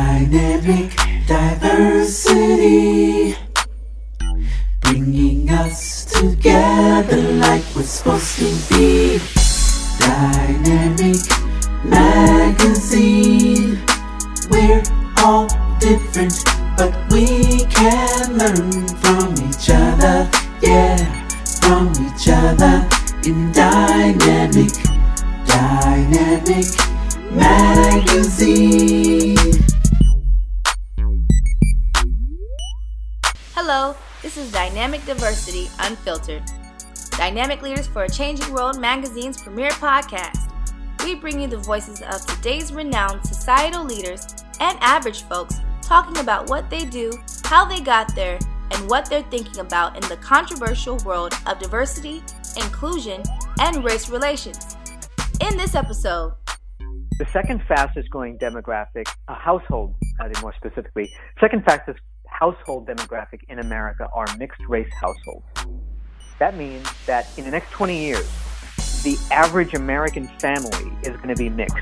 Dynamic diversity, bringing us together like we're supposed to be. Dynamic magazine, we're all different, but we can learn from each other. Yeah, from each other in dynamic, dynamic magazine. Hello, this is Dynamic Diversity Unfiltered. Dynamic Leaders for a Changing World magazine's premier podcast. We bring you the voices of today's renowned societal leaders and average folks talking about what they do, how they got there, and what they're thinking about in the controversial world of diversity, inclusion, and race relations. In this episode, the second fastest growing demographic, a household, I think more specifically, second fastest household demographic in America are mixed race households. That means that in the next 20 years, the average American family is going to be mixed.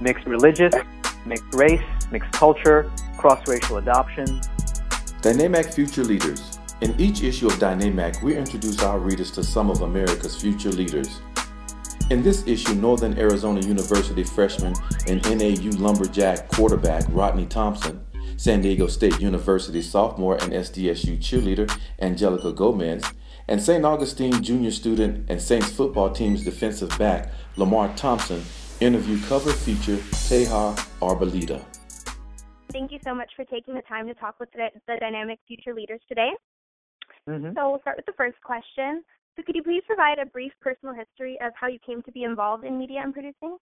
Mixed religious, mixed race, mixed culture, cross racial adoption. Dynamic Future Leaders. In each issue of Dynamic, we introduce our readers to some of America's future leaders. In this issue, Northern Arizona University freshman and NAU Lumberjack quarterback Rodney Thompson, San Diego State University sophomore and SDSU cheerleader Angelica Gomez, and St. Augustine junior student and Saints football team's defensive back Lamar Thompson interview cover feature Teja Arboleda. Thank you so much for taking the time to talk with the, the Dynamic Future Leaders today. Mm-hmm. So we'll start with the first question. So could you please provide a brief personal history of how you came to be involved in media and producing?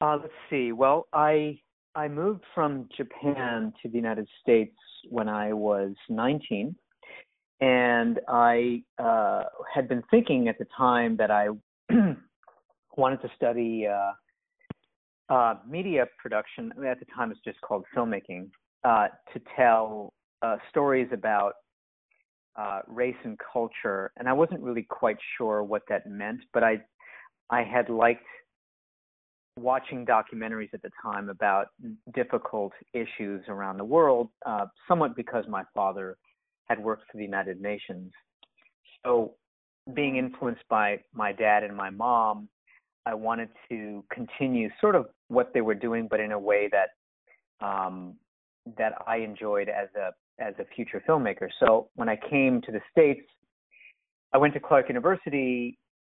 Uh, let's see. Well, I I moved from Japan to the United States when I was 19, and I uh, had been thinking at the time that I wanted to study uh, uh, media production. I mean, at the time, it's just called filmmaking uh, to tell uh, stories about uh, race and culture, and I wasn't really quite sure what that meant, but I I had liked watching documentaries at the time about difficult issues around the world, uh, somewhat because my father had worked for the United Nations. So, being influenced by my dad and my mom, I wanted to continue sort of what they were doing, but in a way that um, that I enjoyed as a as a future filmmaker. So when I came to the states, I went to Clark University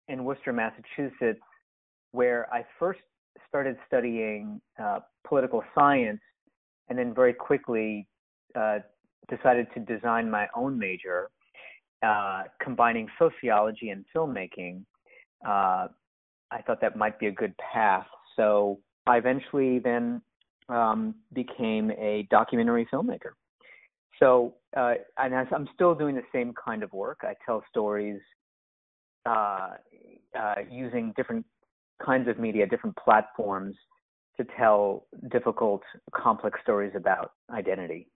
in Worcester, Massachusetts, where I first started studying uh, political science, and then very quickly uh, decided to design my own major, uh, combining sociology and filmmaking. Uh, I thought that might be a good path. So I eventually then um, became a documentary filmmaker. So, uh, and I'm still doing the same kind of work. I tell stories uh, uh, using different kinds of media, different platforms to tell difficult, complex stories about identity.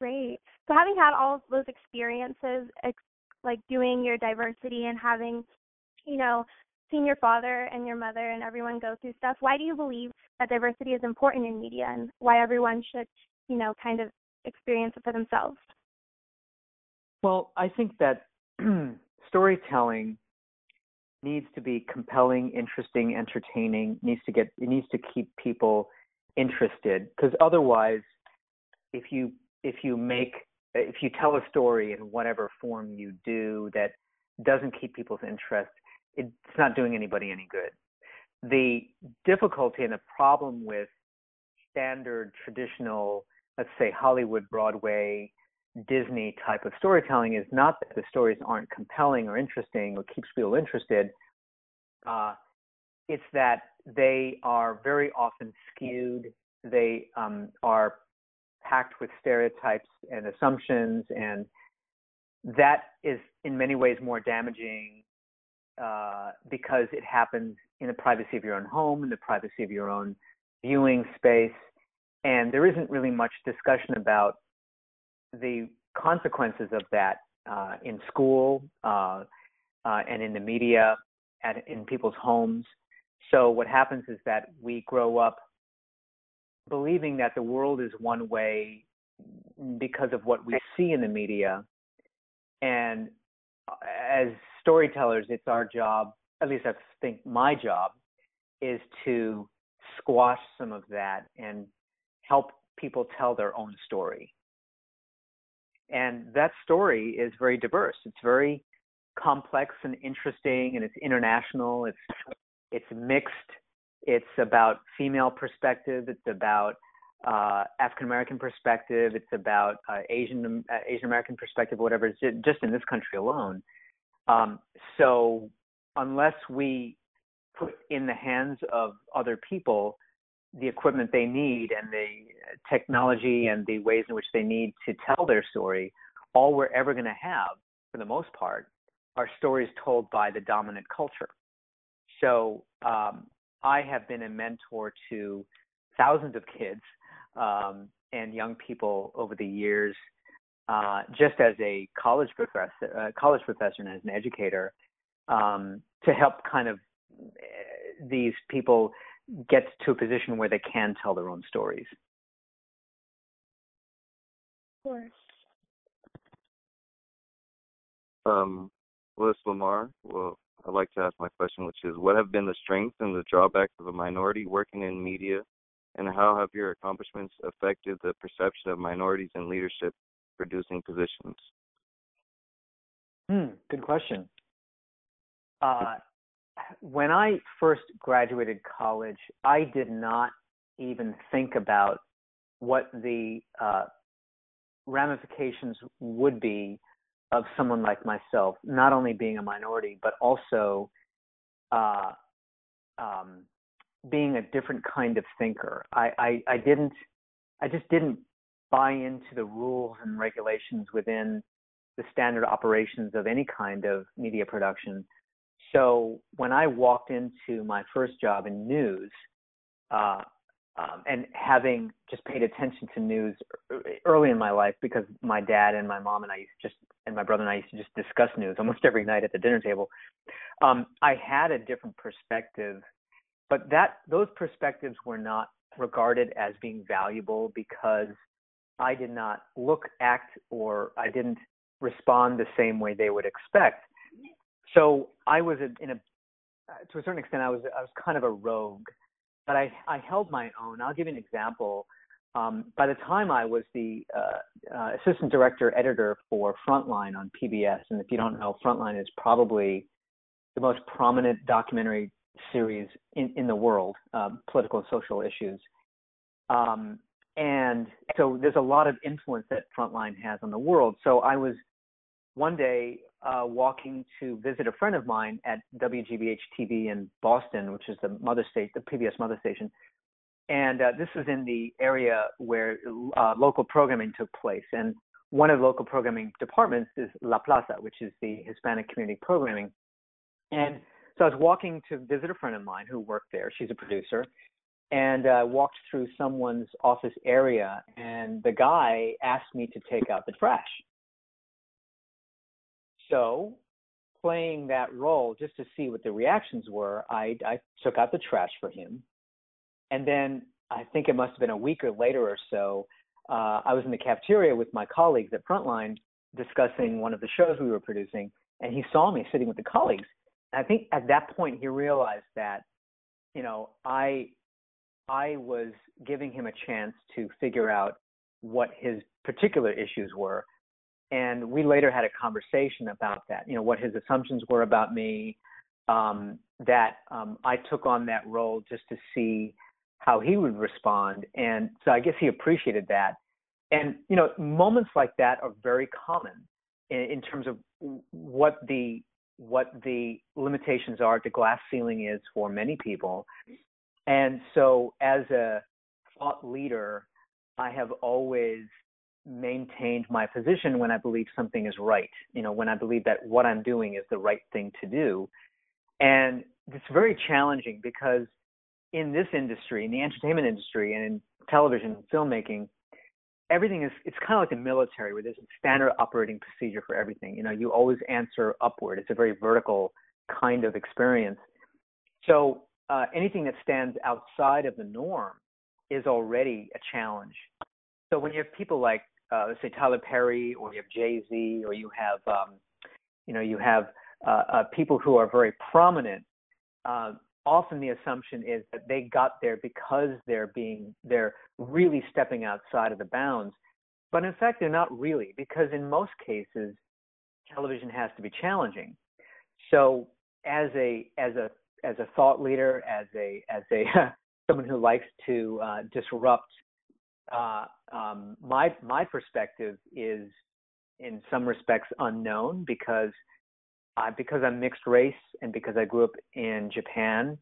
Great. So, having had all of those experiences, ex- like doing your diversity and having, you know, seen your father and your mother and everyone go through stuff, why do you believe that diversity is important in media and why everyone should, you know, kind of experience it for themselves? Well, I think that storytelling needs to be compelling, interesting, entertaining, needs to get it needs to keep people interested because otherwise if you if you make if you tell a story in whatever form you do that doesn't keep people's interest, it's not doing anybody any good. The difficulty and the problem with standard traditional, let's say Hollywood, Broadway, Disney type of storytelling is not that the stories aren't compelling or interesting or keeps people interested. Uh, it's that they are very often skewed. They um, are packed with stereotypes and assumptions, and that is in many ways more damaging uh, because it happens in the privacy of your own home, in the privacy of your own viewing space, and there isn't really much discussion about the consequences of that uh, in school uh, uh, and in the media, and in people's homes. So what happens is that we grow up believing that the world is one way because of what we see in the media. And as storytellers, it's our job, at least I think my job, is to squash some of that and help people tell their own story. And that story is very diverse. It's very complex and interesting and it's international. It's it's mixed. It's about female perspective. It's about uh, African American perspective. It's about uh, Asian uh, Asian American perspective. Whatever. It's just in this country alone. Um, so unless we put in the hands of other people the equipment they need and the technology and the ways in which they need to tell their story, all we're ever going to have, for the most part, are stories told by the dominant culture. So um, I have been a mentor to thousands of kids um, and young people over the years, uh, just as a college professor, uh, college professor and as an educator, um, to help kind of uh, these people get to a position where they can tell their own stories. Of course. Um, Willis Lamar. Well, I'd like to ask my question, which is, what have been the strengths and the drawbacks of a minority working in media, and how have your accomplishments affected the perception of minorities in leadership producing positions? Hmm, good question. Uh, when I first graduated college, I did not even think about what the uh, ramifications would be of someone like myself, not only being a minority, but also uh, um, being a different kind of thinker. I, I, I didn't, I just didn't buy into the rules and regulations within the standard operations of any kind of media production. So when I walked into my first job in news, uh, um, and having just paid attention to news early in my life because my dad and my mom and I used to just and my brother and I used to just discuss news almost every night at the dinner table. Um, I had a different perspective, but that those perspectives were not regarded as being valuable because I did not look, act, or I didn't respond the same way they would expect. So I was in a, to a certain extent, I was I was kind of a rogue but I, I held my own. I'll give you an example. Um, by the time I was the uh, uh, assistant director editor for Frontline on PBS, and if you don't know, Frontline is probably the most prominent documentary series in, in the world, um, political and social issues. Um, and so there's a lot of influence that Frontline has on the world. So I was one day uh, walking to visit a friend of mine at WGBH TV in Boston, which is the mother state, the PBS mother station. And uh, this was in the area where uh, local programming took place. And one of the local programming departments is La Plaza, which is the Hispanic community programming. And so I was walking to visit a friend of mine who worked there. She's a producer. And I uh, walked through someone's office area, and the guy asked me to take out the trash so, playing that role just to see what the reactions were, I, I took out the trash for him. And then I think it must have been a week or later or so, uh, I was in the cafeteria with my colleagues at Frontline discussing one of the shows we were producing, and he saw me sitting with the colleagues. And I think at that point he realized that, you know, I I was giving him a chance to figure out what his particular issues were and we later had a conversation about that. You know what his assumptions were about me. Um, that um, I took on that role just to see how he would respond, and so I guess he appreciated that. And you know, moments like that are very common in, in terms of what the what the limitations are the glass ceiling is for many people. And so, as a thought leader, I have always maintained my position when I believe something is right. You know, when I believe that what I'm doing is the right thing to do. And it's very challenging because in this industry, in the entertainment industry and in television and filmmaking, everything is it's kind of like the military where there's a standard operating procedure for everything. You know, you always answer upward. It's a very vertical kind of experience. So uh, anything that stands outside of the norm is already a challenge. So when you have people like, uh, let's say Tyler Perry, or you have Jay Z, or you have, um, you know, you have uh, uh, people who are very prominent. Uh, often the assumption is that they got there because they're being they're really stepping outside of the bounds, but in fact they're not really because in most cases television has to be challenging. So as a as a as a thought leader, as a as a someone who likes to uh, disrupt, uh, um, my my perspective is in some respects unknown because uh, because I'm mixed race and because I grew up in Japan,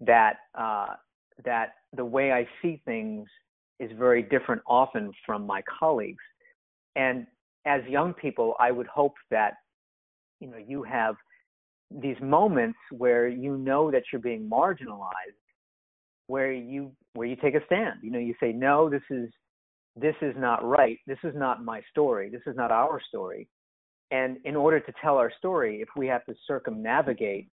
that uh, that the way I see things is very different often from my colleagues. And as young people, I would hope that you know you have these moments where you know that you're being marginalized, where you where you take a stand. You know, you say, no, this is this is not right. This is not my story. This is not our story. And in order to tell our story, if we have to circumnavigate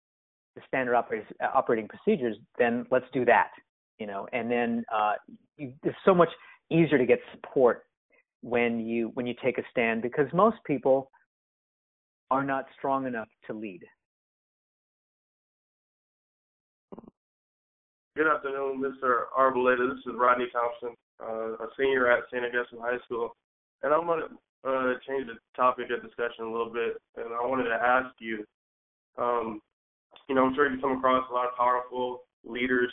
the standard operating procedures, then let's do that. You know, and then uh, you, it's so much easier to get support when you when you take a stand because most people are not strong enough to lead. Good afternoon, Mr. Arboleda. This is Rodney Thompson, uh, a senior at St. Augustine High School. And I'm going to uh, change the topic of discussion a little bit. And I wanted to ask you, um, you know, I'm sure you come across a lot of powerful leaders,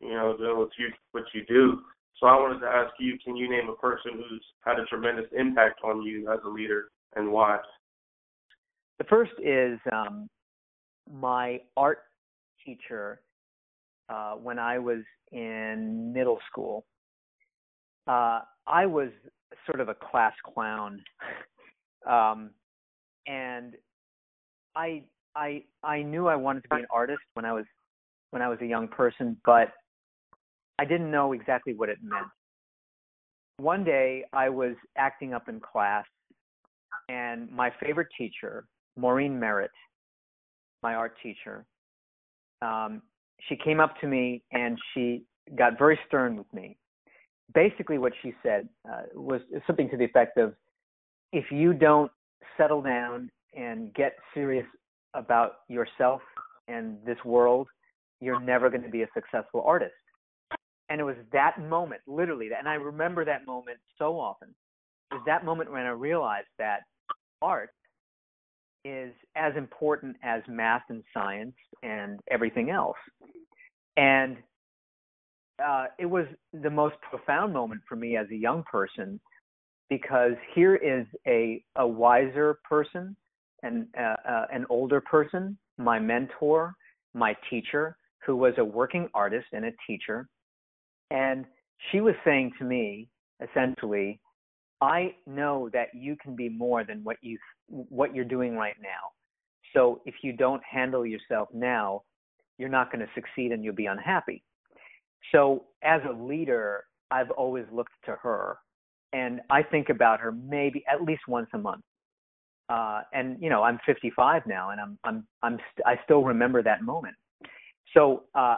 you know, doing what you, what you do. So I wanted to ask you, can you name a person who's had a tremendous impact on you as a leader and why? The first is um, my art teacher uh, when I was in middle school. Uh, I was sort of a class clown, um, and I I I knew I wanted to be an artist when I was when I was a young person, but I didn't know exactly what it meant. One day I was acting up in class, and my favorite teacher, Maureen Merritt, my art teacher, um, she came up to me and she got very stern with me. Basically, what she said uh, was something to the effect of, "If you don't settle down and get serious about yourself and this world, you're never going to be a successful artist." And it was that moment, literally, and I remember that moment so often. It was that moment when I realized that art is as important as math and science and everything else. And uh, it was the most profound moment for me as a young person because here is a, a wiser person and uh, uh, an older person, my mentor, my teacher, who was a working artist and a teacher. And she was saying to me, essentially, I know that you can be more than what you what you're doing right now. So if you don't handle yourself now, you're not going to succeed and you'll be unhappy. So as a leader, I've always looked to her and I think about her maybe at least once a month. Uh, and you know, I'm 55 now and I'm, I'm, I'm, st- I still remember that moment. So, uh,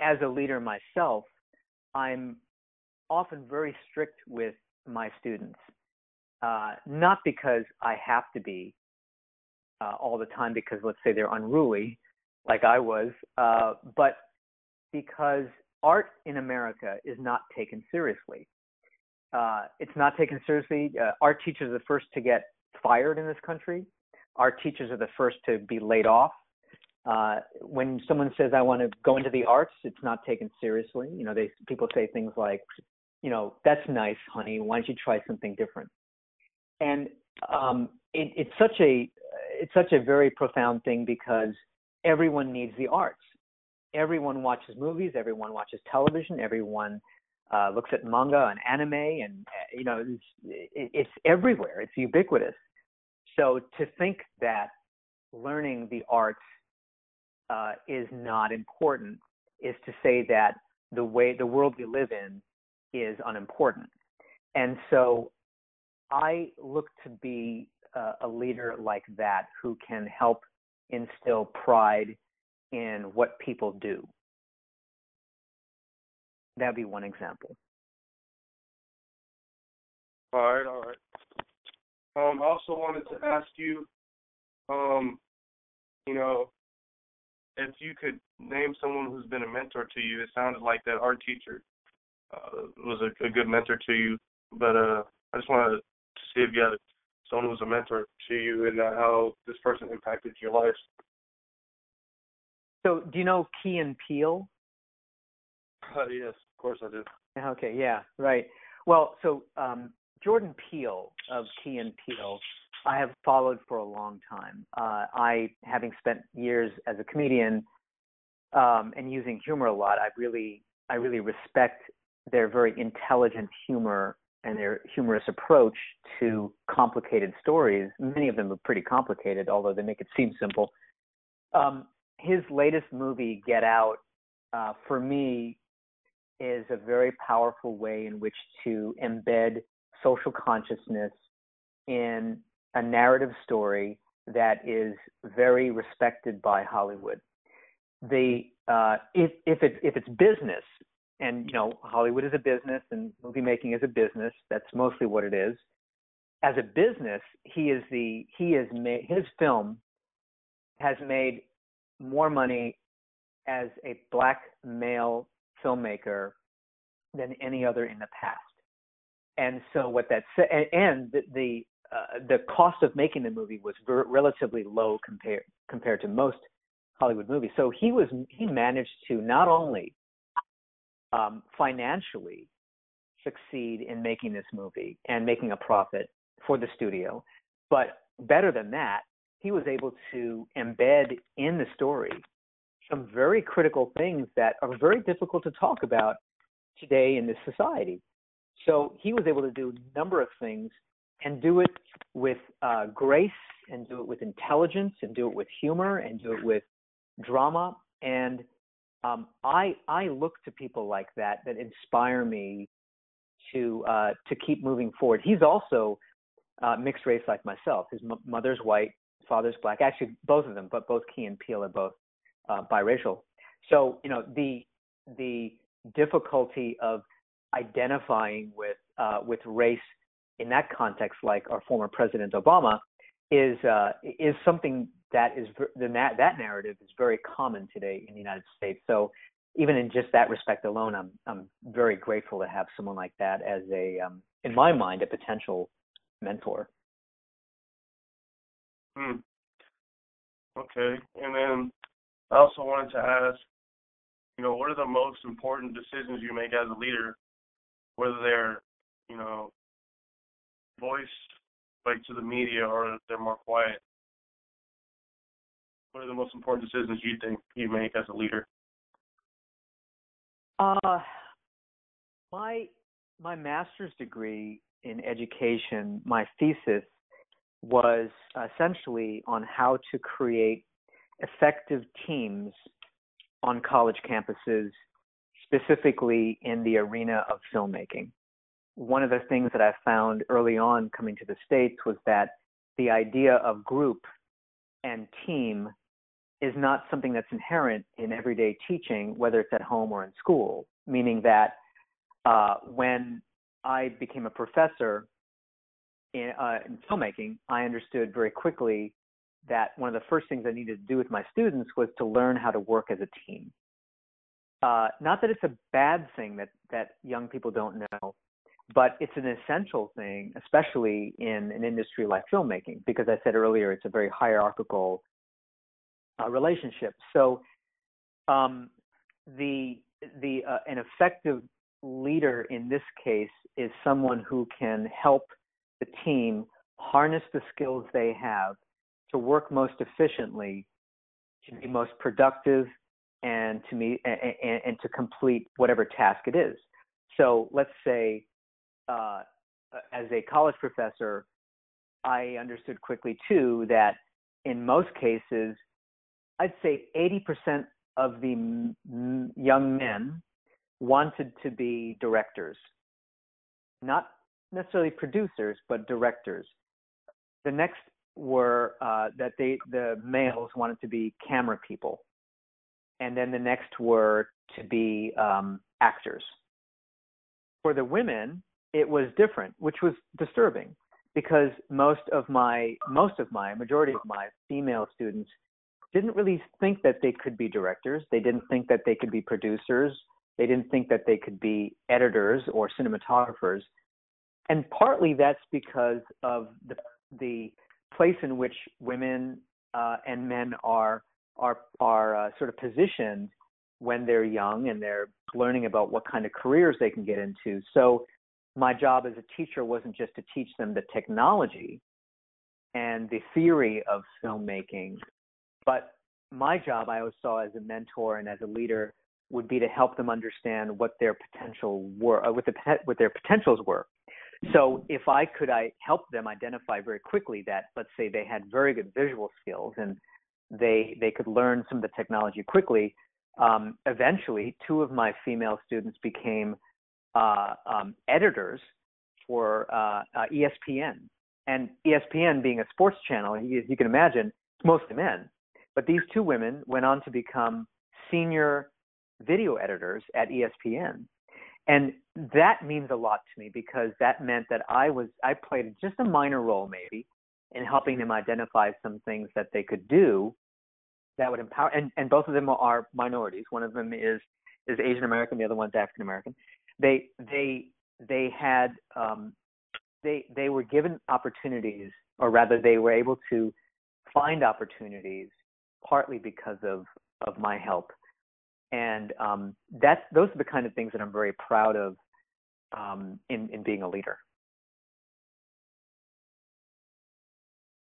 as a leader myself, I'm often very strict with my students. Uh, not because I have to be uh, all the time because let's say they're unruly, like I was, uh, but because art in America is not taken seriously. Uh, it's not taken seriously. Uh, art teachers are the first to get fired in this country. Art teachers are the first to be laid off. Uh, when someone says I want to go into the arts, it's not taken seriously. You know, they people say things like, you know, that's nice, honey. Why don't you try something different? And um, it, it's such a it's such a very profound thing because everyone needs the arts. Everyone watches movies. Everyone watches television. Everyone uh, looks at manga and anime, and uh, you know it's, it's everywhere. It's ubiquitous. So to think that learning the arts uh, is not important is to say that the way the world we live in is unimportant. And so I look to be uh, a leader like that who can help instill pride in what people do. that'd be one example. All right, all right. Um, I also wanted to ask you, um, you know, if you could name someone who's been a mentor to you. It sounded like that art teacher uh, was a, a good mentor to you, but uh, I just wanted to see if you had someone who was a mentor to you and uh, how this person impacted your life. So, do you know Key and Peele? Uh, yes, of course I do. Okay, yeah, right. Well, so um, Jordan Peele of Key and Peele, I have followed for a long time. Uh, I, having spent years as a comedian um, and using humor a lot, I really, I really respect their very intelligent humor and their humorous approach to complicated stories. Many of them are pretty complicated, although they make it seem simple. Um, his latest movie, Get Out, uh, for me, is a very powerful way in which to embed social consciousness in a narrative story that is very respected by Hollywood. The uh, if if it if it's business, and you know Hollywood is a business and movie making is a business. That's mostly what it is. As a business, he is the he is made his film has made more money as a black male filmmaker than any other in the past. And so what that said, and the the, uh, the cost of making the movie was ver- relatively low compared compared to most Hollywood movies. So he was he managed to not only um, financially succeed in making this movie and making a profit for the studio, but better than that, he was able to embed in the story some very critical things that are very difficult to talk about today in this society. So he was able to do a number of things and do it with uh, grace and do it with intelligence and do it with humor and do it with drama. And um, I I look to people like that that inspire me to uh, to keep moving forward. He's also uh, mixed race like myself. His m- mother's white, father's black. Actually, both of them, but both Key and Peele are both uh, biracial. So you know the the difficulty of identifying with uh, with race in that context, like our former President Obama, is uh, is something that is the that that narrative is very common today in the United States. So even in just that respect alone, I'm I'm very grateful to have someone like that as a um, in my mind a potential mentor. Hmm. Okay, and then I also wanted to ask, you know, what are the most important decisions you make as a leader, whether they're, you know, voiced like to the media or they're more quiet? What are the most important decisions you think you make as a leader? Uh, my my master's degree in education, my thesis was essentially on how to create effective teams on college campuses, specifically in the arena of filmmaking. One of the things that I found early on coming to the States was that the idea of group and team is not something that's inherent in everyday teaching, whether it's at home or in school, meaning that uh, when I became a professor in, uh, in filmmaking, I understood very quickly that one of the first things I needed to do with my students was to learn how to work as a team. Uh, not that it's a bad thing that that young people don't know, but it's an essential thing, especially in an industry like filmmaking, because I said earlier it's a very hierarchical uh, relationship. So um, the the uh, an effective leader in this case is someone who can help the team harness the skills they have to work most efficiently, to be most productive, and to meet and, and to complete whatever task it is. So let's say, uh, as a college professor, I understood quickly too that in most cases, I'd say 80% of the m- young men wanted to be directors, not necessarily producers, but directors. The next were uh, that they the males wanted to be camera people, and then the next were to be um, actors. for the women, it was different, which was disturbing because most of my most of my majority of my female students didn't really think that they could be directors. They didn't think that they could be producers. They didn't think that they could be editors or cinematographers. And partly that's because of the the place in which women uh, and men are are are uh, sort of positioned when they're young and they're learning about what kind of careers they can get into. So my job as a teacher wasn't just to teach them the technology and the theory of filmmaking, but my job I always saw as a mentor and as a leader would be to help them understand what their potential were, uh, what the what their potentials were. So if I could I help them identify very quickly that let's say they had very good visual skills and they they could learn some of the technology quickly. Um, eventually, two of my female students became uh, um, editors for uh, uh, ESPN, and ESPN being a sports channel, you, you can imagine it's mostly men. But these two women went on to become senior video editors at ESPN. And that means a lot to me because that meant that I was I played just a minor role maybe in helping them identify some things that they could do that would empower and, and both of them are minorities. One of them is is Asian American, the other one's African American. They they they had um, they they were given opportunities or rather they were able to find opportunities partly because of of my help and um, that's those are the kind of things that I'm very proud of um, in in being a leader.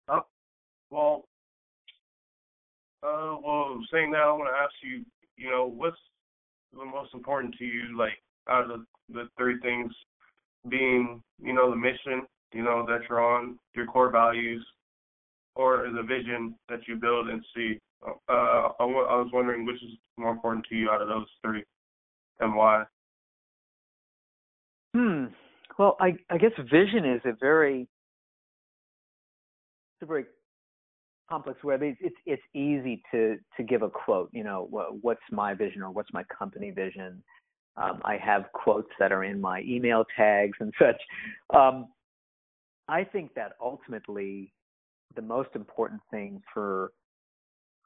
Oh, well, uh, well, saying that, I want to ask you, you know, what's the most important to you, like out of the three things, being, you know, the mission, you know, that you're on, your core values, or the vision that you build and see. Uh, I, I was wondering which is more important to you out of those three, and why. Hmm. Well, I I guess vision is a very it's a very complex web. It's it's it's easy to to give a quote. You know, what's my vision or what's my company vision. Um, I have quotes that are in my email tags and such. Um, I think that ultimately the most important thing for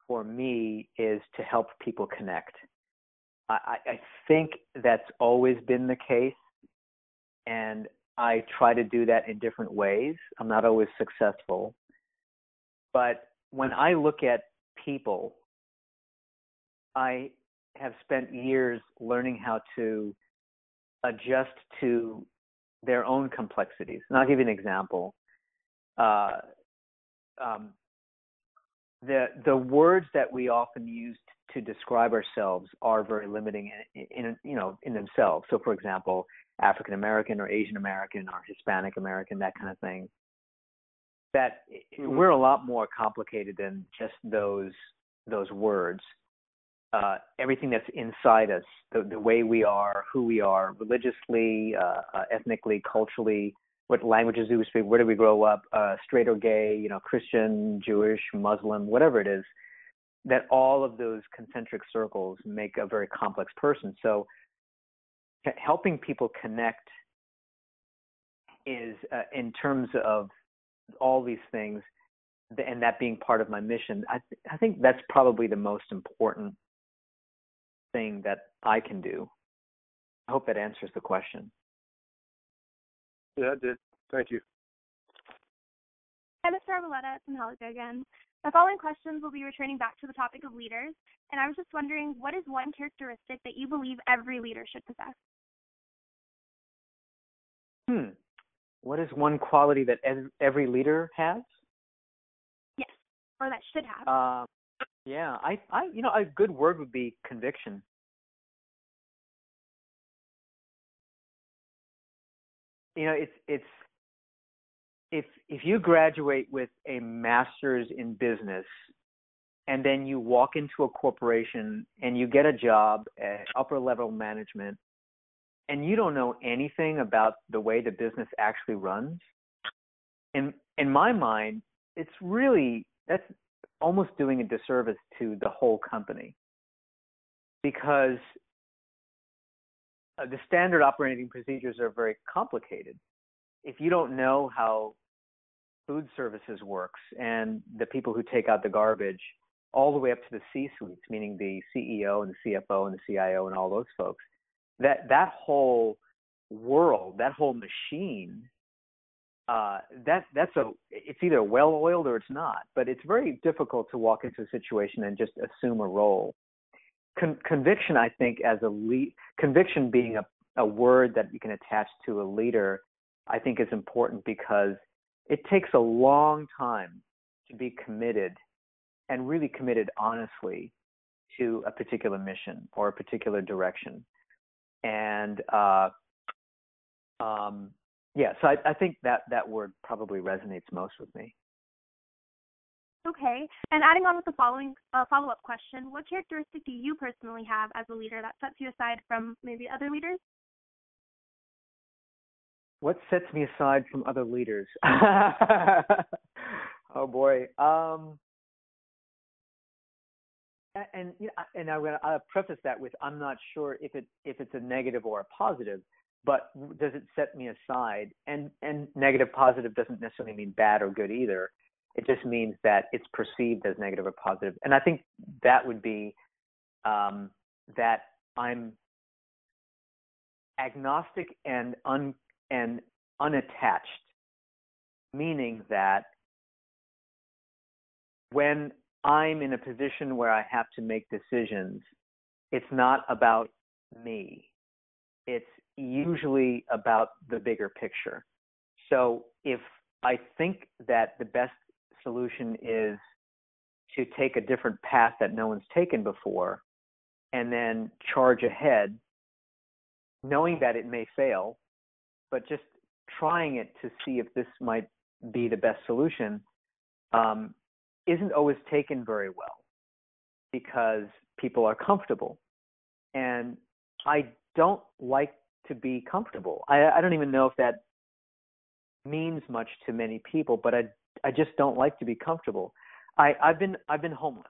for me is to help people connect. I, I think that's always been the case, and I try to do that in different ways. I'm not always successful, but when I look at people, I have spent years learning how to adjust to their own complexities. And I'll give you an example. Uh, um, the the words that we often use to describe ourselves are very limiting in, in, you know in themselves. So, for example, African American or Asian American or Hispanic American, that kind of thing. That mm-hmm. we're a lot more complicated than just those those words. Uh, everything that's inside us, the, the way we are, who we are, religiously, uh, uh, ethnically, culturally, what languages do we speak, where do we grow up, uh, straight or gay, you know, Christian, Jewish, Muslim, whatever it is, that all of those concentric circles make a very complex person. So helping people connect is, uh, in terms of all these things, and that being part of my mission, I, th- I think that's probably the most important thing that I can do. I hope that answers the question. Yeah, it did. Thank you. Hi, Mr. Arboleda. It's Angelica again. My following questions will be returning back to the topic of leaders, and I was just wondering, what is one characteristic that you believe every leader should possess? Hmm. What is one quality that every leader has? Yes, or that should have. Uh, yeah, I, I, you know, a good word would be conviction. You know it's it's if if you graduate with a master's in business and then you walk into a corporation and you get a job at upper level management and you don't know anything about the way the business actually runs in in my mind it's really that's almost doing a disservice to the whole company. Because uh, the standard operating procedures are very complicated. If you don't know how food services works and the people who take out the garbage, all the way up to the C-suites, meaning the CEO and the CFO and the CIO and all those folks, that that whole world, that whole machine, uh, that that's a it's either well oiled or it's not. But it's very difficult to walk into a situation and just assume a role. Con- conviction, I think, as a lead, conviction being a a word that you can attach to a leader, I think is important because it takes a long time to be committed and really committed honestly to a particular mission or a particular direction. And uh, um, yeah, so I, I think that that word probably resonates most with me. Okay, and adding on with the following uh, follow-up question, what characteristic do you personally have as a leader that sets you aside from maybe other leaders? What sets me aside from other leaders? oh boy. Um, and and I'm gonna I'll preface that with I'm not sure if it if it's a negative or a positive, but does it set me aside? And and negative positive doesn't necessarily mean bad or good either. It just means that it's perceived as negative or positive. And I think that would be um, that I'm agnostic and un and unattached, meaning that when I'm in a position where I have to make decisions, it's not about me. It's usually about the bigger picture. So if I think that the best solution is to take a different path that no one's taken before and then charge ahead, knowing that it may fail, but just trying it to see if this might be the best solution um, isn't always taken very well because people are comfortable. And I don't like to be comfortable. I, I don't even know if that means much to many people, but I I just don't like to be comfortable. I, I've been I've been homeless.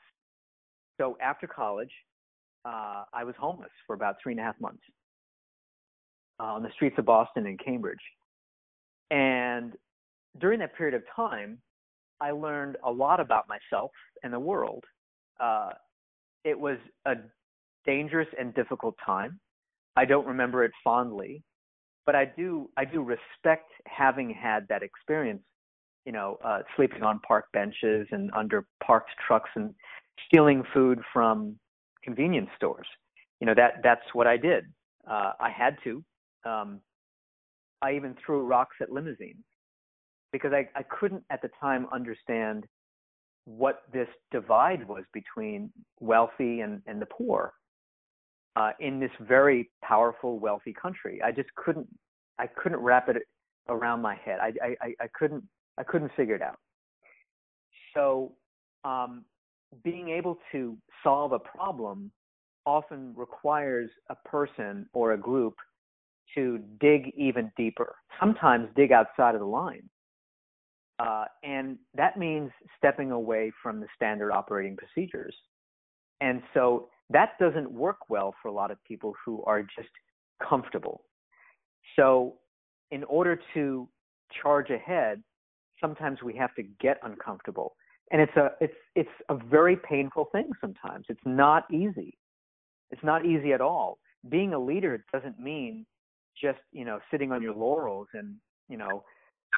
So after college, uh, I was homeless for about three and a half months uh, on the streets of Boston and Cambridge. And during that period of time, I learned a lot about myself and the world. Uh, it was a dangerous and difficult time. I don't remember it fondly, but I do I do respect having had that experience. You know, uh, sleeping on park benches and under parked trucks and stealing food from convenience stores. You know that that's what I did. Uh, I had to. Um, I even threw rocks at limousines because I, I couldn't at the time understand what this divide was between wealthy and, and the poor uh, in this very powerful, wealthy country. I just couldn't I couldn't wrap it around my head. I I, I couldn't I couldn't figure it out. So um, being able to solve a problem often requires a person or a group to dig even deeper, sometimes dig outside of the line. Uh, and that means stepping away from the standard operating procedures. And so that doesn't work well for a lot of people who are just comfortable. So, in order to charge ahead, sometimes we have to get uncomfortable. And it's a it's it's a very painful thing sometimes. It's not easy. It's not easy at all. Being a leader doesn't mean just, you know, sitting on your laurels and, you know,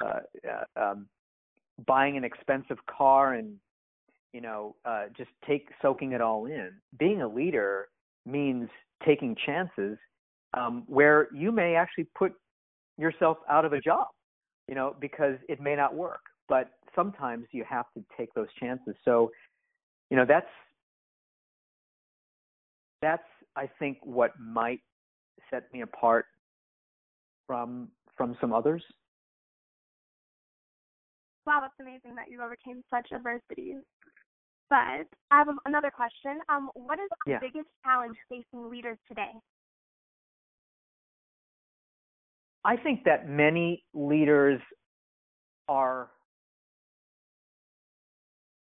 uh, uh, um, buying an expensive car and you know uh, just take soaking it all in. Being a leader means taking chances um, where you may actually put yourself out of a job, you know, because it may not work. But sometimes you have to take those chances. So, you know, that's that's I think what might set me apart from from some others wow, that's amazing that you overcame such adversity. But I have another question. Um, what is the yeah. biggest challenge facing leaders today? I think that many leaders are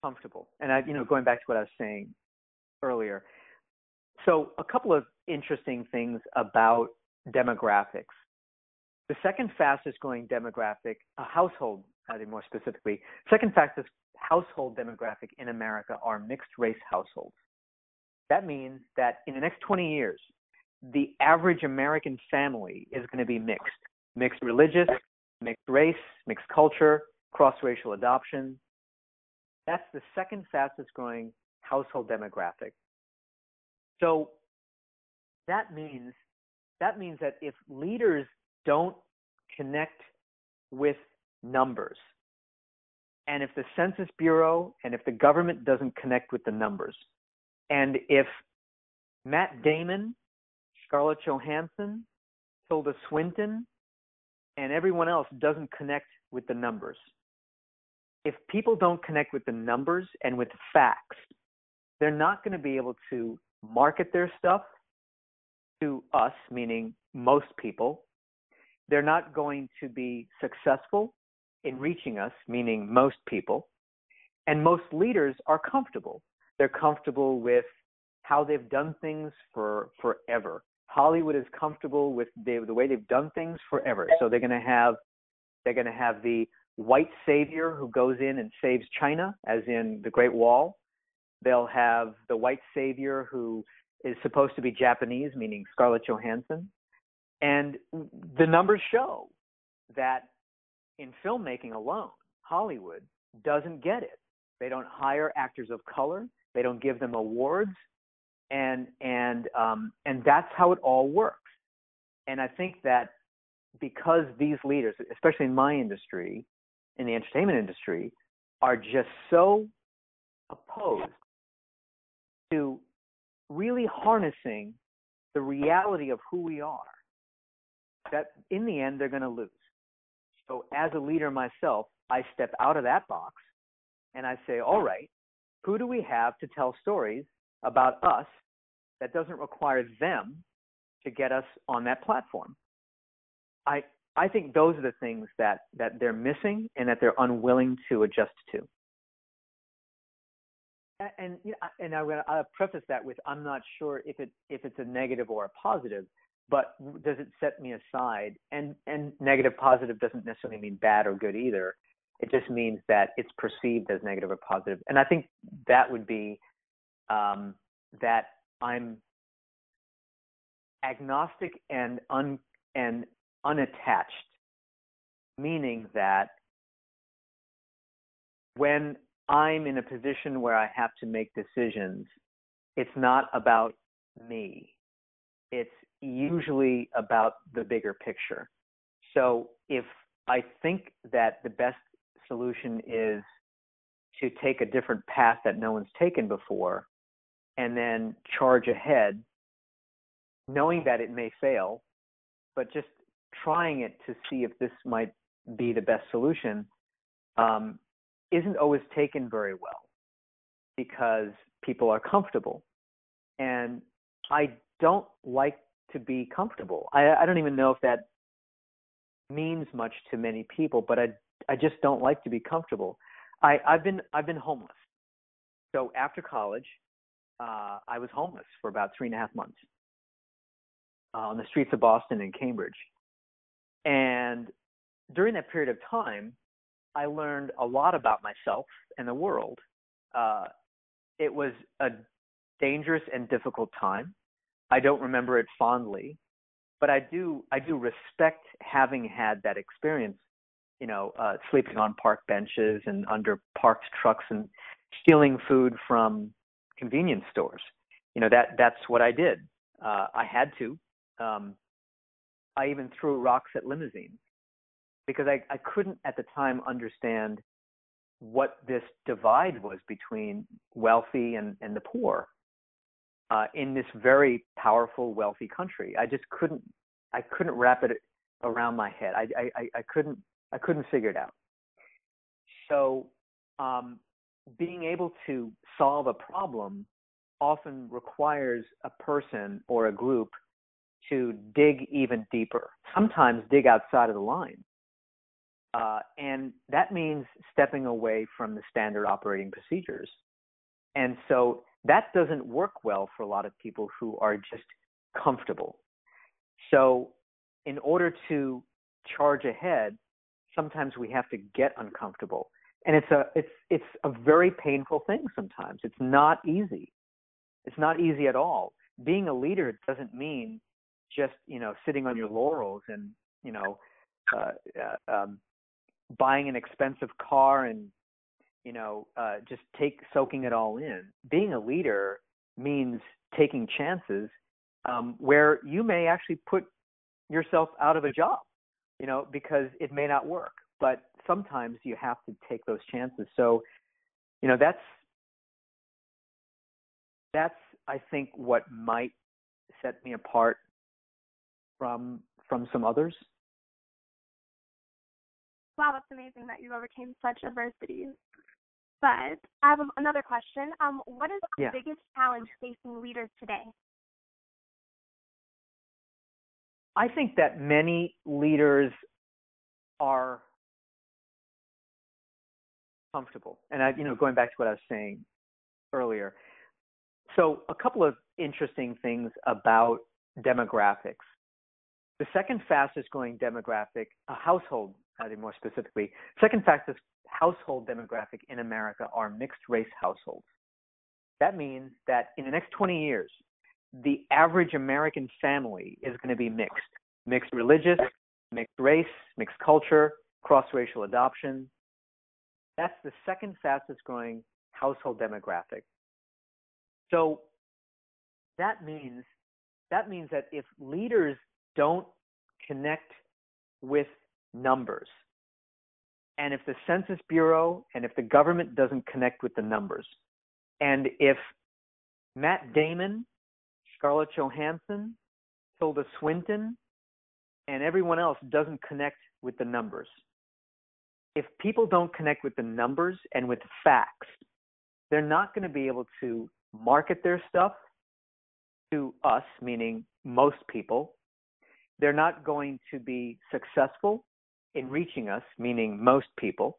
comfortable. And I, you know, going back to what I was saying earlier. So a couple of interesting things about demographics. The second fastest growing demographic, a household, I think more specifically, second fastest household demographic in America are mixed race households. That means that in the next 20 years, the average American family is going to be mixed mixed religious, mixed race, mixed culture, cross racial adoption. That's the second fastest growing household demographic. So that means that means that if leaders don't connect with numbers, and if the Census Bureau and if the government doesn't connect with the numbers, and if Matt Damon, Scarlett Johansson, Tilda Swinton, and everyone else doesn't connect with the numbers, if people don't connect with the numbers and with facts, they're not going to be able to market their stuff to us, meaning most people. They're not going to be successful in reaching us, meaning most people. And most leaders are comfortable. They're comfortable with how they've done things for forever. Hollywood is comfortable with the, the way they've done things forever. So they're going to have they're going to have the white savior who goes in and saves China, as in the Great Wall. They'll have the white savior who is supposed to be Japanese, meaning Scarlett Johansson. And the numbers show that in filmmaking alone, Hollywood doesn't get it. They don't hire actors of color. They don't give them awards, and and um, and that's how it all works. And I think that because these leaders, especially in my industry, in the entertainment industry, are just so opposed to really harnessing the reality of who we are that in the end they're going to lose. So as a leader myself, I step out of that box and I say, all right, who do we have to tell stories about us that doesn't require them to get us on that platform? I I think those are the things that that they're missing and that they're unwilling to adjust to. And know, and I'm going to preface that with I'm not sure if it if it's a negative or a positive but does it set me aside? And and negative positive doesn't necessarily mean bad or good either. It just means that it's perceived as negative or positive. And I think that would be um, that I'm agnostic and un and unattached, meaning that when I'm in a position where I have to make decisions, it's not about me. It's usually about the bigger picture. So if I think that the best solution is to take a different path that no one's taken before and then charge ahead, knowing that it may fail, but just trying it to see if this might be the best solution um, isn't always taken very well because people are comfortable. And I don't like to be comfortable. I, I don't even know if that means much to many people, but I I just don't like to be comfortable. I I've been I've been homeless. So after college, uh, I was homeless for about three and a half months uh, on the streets of Boston and Cambridge. And during that period of time, I learned a lot about myself and the world. Uh, it was a dangerous and difficult time. I don't remember it fondly, but I do I do respect having had that experience. You know, uh, sleeping on park benches and under parked trucks and stealing food from convenience stores. You know that that's what I did. Uh, I had to. Um, I even threw rocks at limousines because I, I couldn't at the time understand what this divide was between wealthy and, and the poor uh, in this very powerful, wealthy country. I just couldn't, I couldn't wrap it around my head. I, I, I couldn't, I couldn't figure it out. So, um, being able to solve a problem often requires a person or a group to dig even deeper. Sometimes dig outside of the line. Uh, and that means stepping away from the standard operating procedures. And so that doesn't work well for a lot of people who are just comfortable. So, in order to charge ahead, sometimes we have to get uncomfortable, and it's a it's it's a very painful thing. Sometimes it's not easy. It's not easy at all. Being a leader doesn't mean just you know sitting on your laurels and you know uh, uh, um, buying an expensive car and you know uh, just take soaking it all in. Being a leader means taking chances um, where you may actually put yourself out of a job, you know, because it may not work. But sometimes you have to take those chances. So, you know, that's that's I think what might set me apart from from some others. Wow, that's amazing that you overcame such adversity. But I have another question. Um, what is the yeah. biggest challenge facing leaders today? I think that many leaders are comfortable. And I, you know, going back to what I was saying earlier. So, a couple of interesting things about demographics. The second fastest growing demographic, a household, I think more specifically, second fastest household demographic in America are mixed race households. That means that in the next 20 years, the average American family is going to be mixed mixed religious, mixed race, mixed culture, cross racial adoption. That's the second fastest growing household demographic. So that means that means that if leaders don't connect with numbers, and if the Census Bureau and if the government doesn't connect with the numbers, and if Matt Damon Scarlett Johansson, Tilda Swinton, and everyone else doesn't connect with the numbers. If people don't connect with the numbers and with the facts, they're not going to be able to market their stuff to us, meaning most people. They're not going to be successful in reaching us, meaning most people.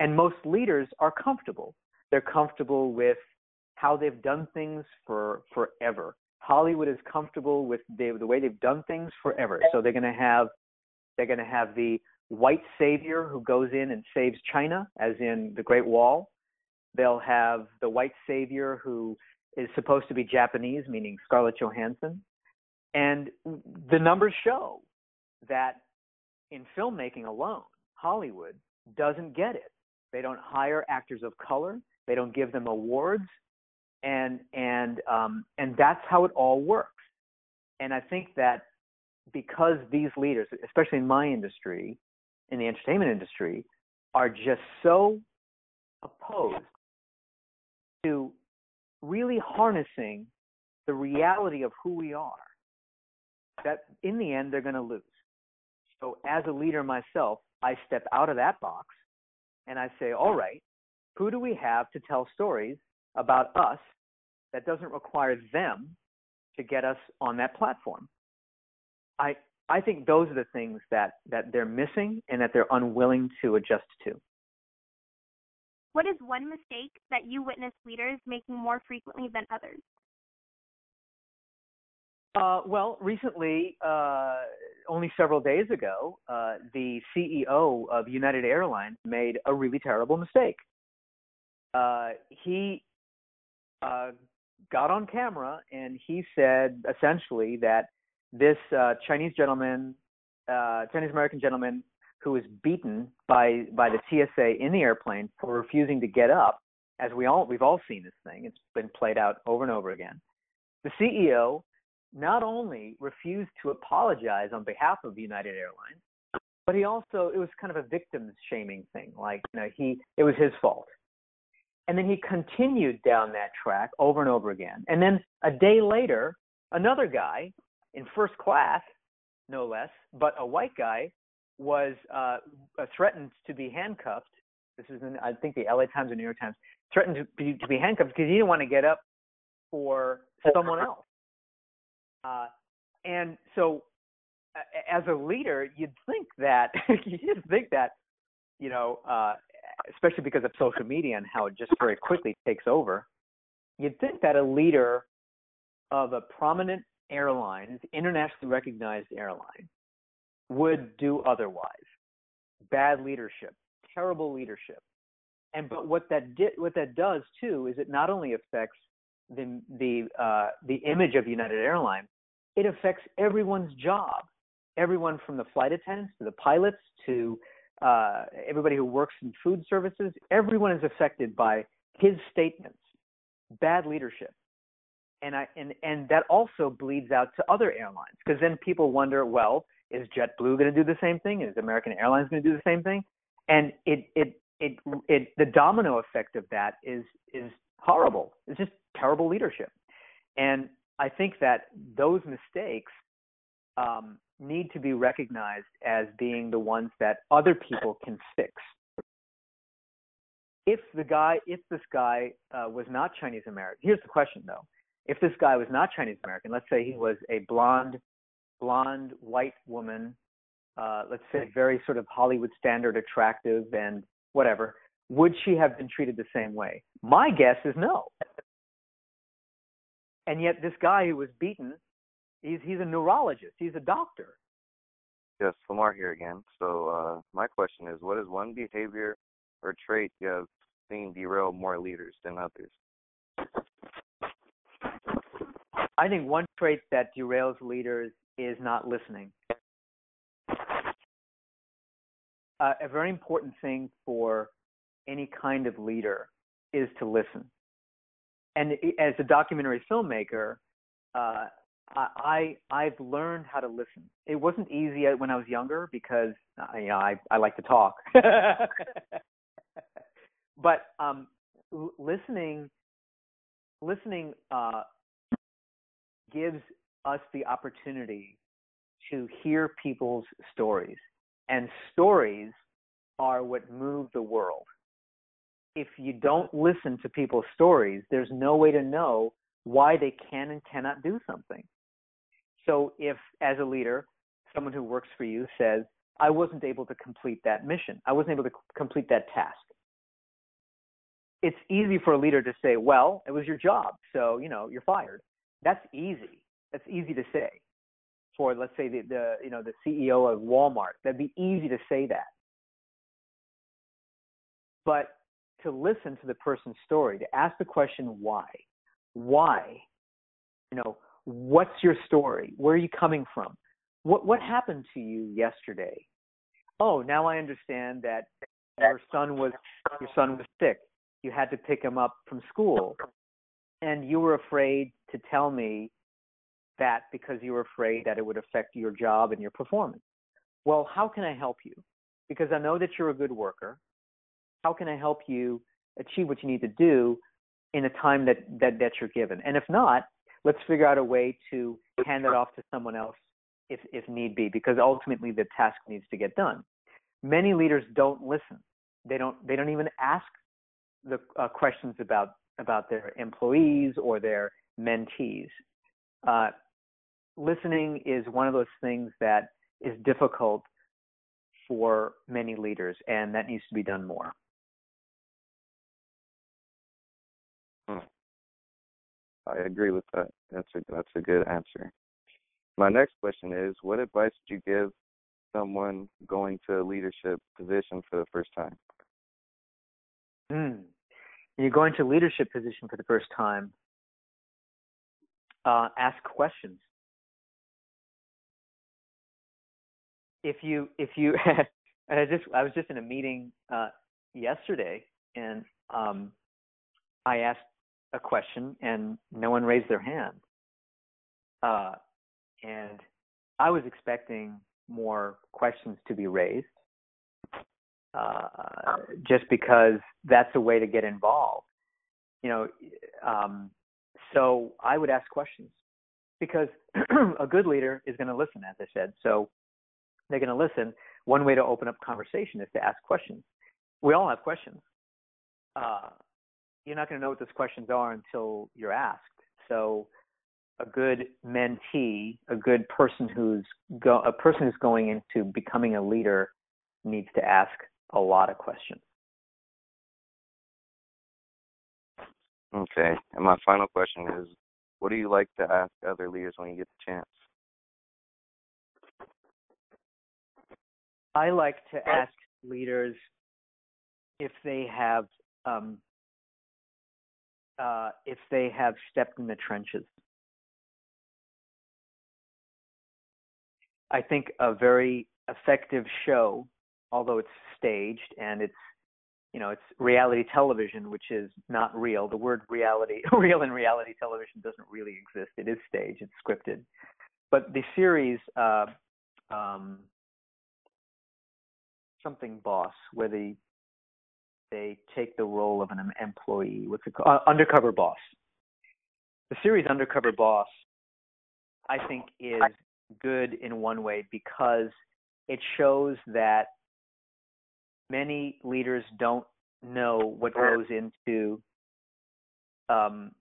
And most leaders are comfortable. They're comfortable with how they've done things for forever. Hollywood is comfortable with the, the way they've done things forever. So they're going to have they're going to have the white savior who goes in and saves China, as in the Great Wall. They'll have the white savior who is supposed to be Japanese, meaning Scarlett Johansson. And the numbers show that in filmmaking alone, Hollywood doesn't get it. They don't hire actors of color. They don't give them awards and and um, and that's how it all works. And I think that because these leaders, especially in my industry, in the entertainment industry, are just so opposed to really harnessing the reality of who we are, that in the end they're going to lose. So as a leader myself, I step out of that box and I say, all right, who do we have to tell stories about us that doesn't require them to get us on that platform. I I think those are the things that that they're missing and that they're unwilling to adjust to. What is one mistake that you witness leaders making more frequently than others? Uh, well, recently, uh, only several days ago, uh, the CEO of United Airlines made a really terrible mistake. Uh, he uh, got on camera and he said essentially that this uh, Chinese gentleman, uh, Chinese American gentleman, who was beaten by by the TSA in the airplane for refusing to get up, as we all we've all seen this thing. It's been played out over and over again. The CEO not only refused to apologize on behalf of United Airlines, but he also it was kind of a victim shaming thing. Like you know he it was his fault. And then he continued down that track over and over again. And then a day later, another guy in first class, no less, but a white guy, was uh, uh threatened to be handcuffed. This is in, I think, the LA Times or New York Times, threatened to be, to be handcuffed because he didn't want to get up for someone else. Uh, and so, as a leader, you'd think that you'd think that, you know, uh, especially because of social media and how it just very quickly takes over, you'd think that a leader of a prominent airlines, internationally recognized airline, would do otherwise. Bad leadership, terrible leadership. And but what that di- what that does too is it not only affects the the uh, the image of United Airlines, it affects everyone's job. Everyone from the flight attendants to the pilots to uh, everybody who works in food services. Everyone is affected by his statements. Bad leadership and I and and that also bleeds out to other airlines because then people wonder, well, is JetBlue going to do the same thing? Is American Airlines going to do the same thing? And it it it it the domino effect of that is is horrible. It's just terrible leadership, and I think that those mistakes um, need to be recognized as being the ones that other people can fix. If the guy, if this guy uh, was not Chinese American, here's the question though: if this guy was not Chinese American, let's say he was a blonde, blonde white woman, uh, let's say very sort of Hollywood standard attractive and whatever, would she have been treated the same way? My guess is no. And yet this guy who was beaten, he's he's a neurologist, he's a doctor. Yes, Lamar here again. So uh, my question is, what is one behavior or trait you have seen derail more leaders than others? I think one trait that derails leaders is not listening. Uh, a very important thing for any kind of leader is to listen. And as a documentary filmmaker, uh, I I've learned how to listen. It wasn't easy when I was younger because uh, you know I I like to talk, but um, listening listening uh, gives us the opportunity to hear people's stories. And stories are what move the world. If you don't listen to people's stories, there's no way to know why they can and cannot do something. So, if as a leader, someone who works for you says, I wasn't able to complete that mission, I wasn't able to complete that task, it's easy for a leader to say, Well, it was your job, so, you know, you're fired. That's easy. That's easy to say for let's say the, the you know the CEO of Walmart. That'd be easy to say that. But to listen to the person's story, to ask the question why, why, you know, what's your story? Where are you coming from? What what happened to you yesterday? Oh, now I understand that your son was your son was sick. You had to pick him up from school, and you were afraid to tell me that because you were afraid that it would affect your job and your performance. Well, how can I help you? Because I know that you're a good worker. How can I help you achieve what you need to do in the time that, that, that you're given? And if not, let's figure out a way to hand it off to someone else if, if need be, because ultimately the task needs to get done. Many leaders don't listen. They don't, they don't even ask the uh, questions about, about their employees or their mentees. Uh, listening is one of those things that is difficult for many leaders, and that needs to be done more. Hmm. I agree with that. That's a that's a good answer. My next question is, what advice would you give someone going to a leadership position for the first time? Mm. You're into a leadership position for the first time. Uh, ask questions. if you if you and I just I was just in a meeting uh, yesterday and um, I asked a question and no one raised their hand. Uh, and I was expecting more questions to be raised, uh, just because that's a way to get involved. You know, um, so I would ask questions because a good leader is going to listen, as I said. So they're going to listen. One way to open up conversation is to ask questions. We all have questions. Uh, you're not going to know what those questions are until you're asked. So, a good mentee, a good person who's go, a person who's going into becoming a leader needs to ask a lot of questions. Okay. And my final question is what do you like to ask other leaders when you get the chance? I like to ask leaders if they have um, uh, if they have stepped in the trenches. I think a very effective show, although it's staged and it's you know it's reality television, which is not real. The word reality, real in reality television doesn't really exist. It is staged. It's scripted. But the series, uh, um, something boss, where the they take the role of an employee. What's it called? Uh, undercover boss. The series Undercover Boss, I think, is good in one way because it shows that many leaders don't know what goes into, um,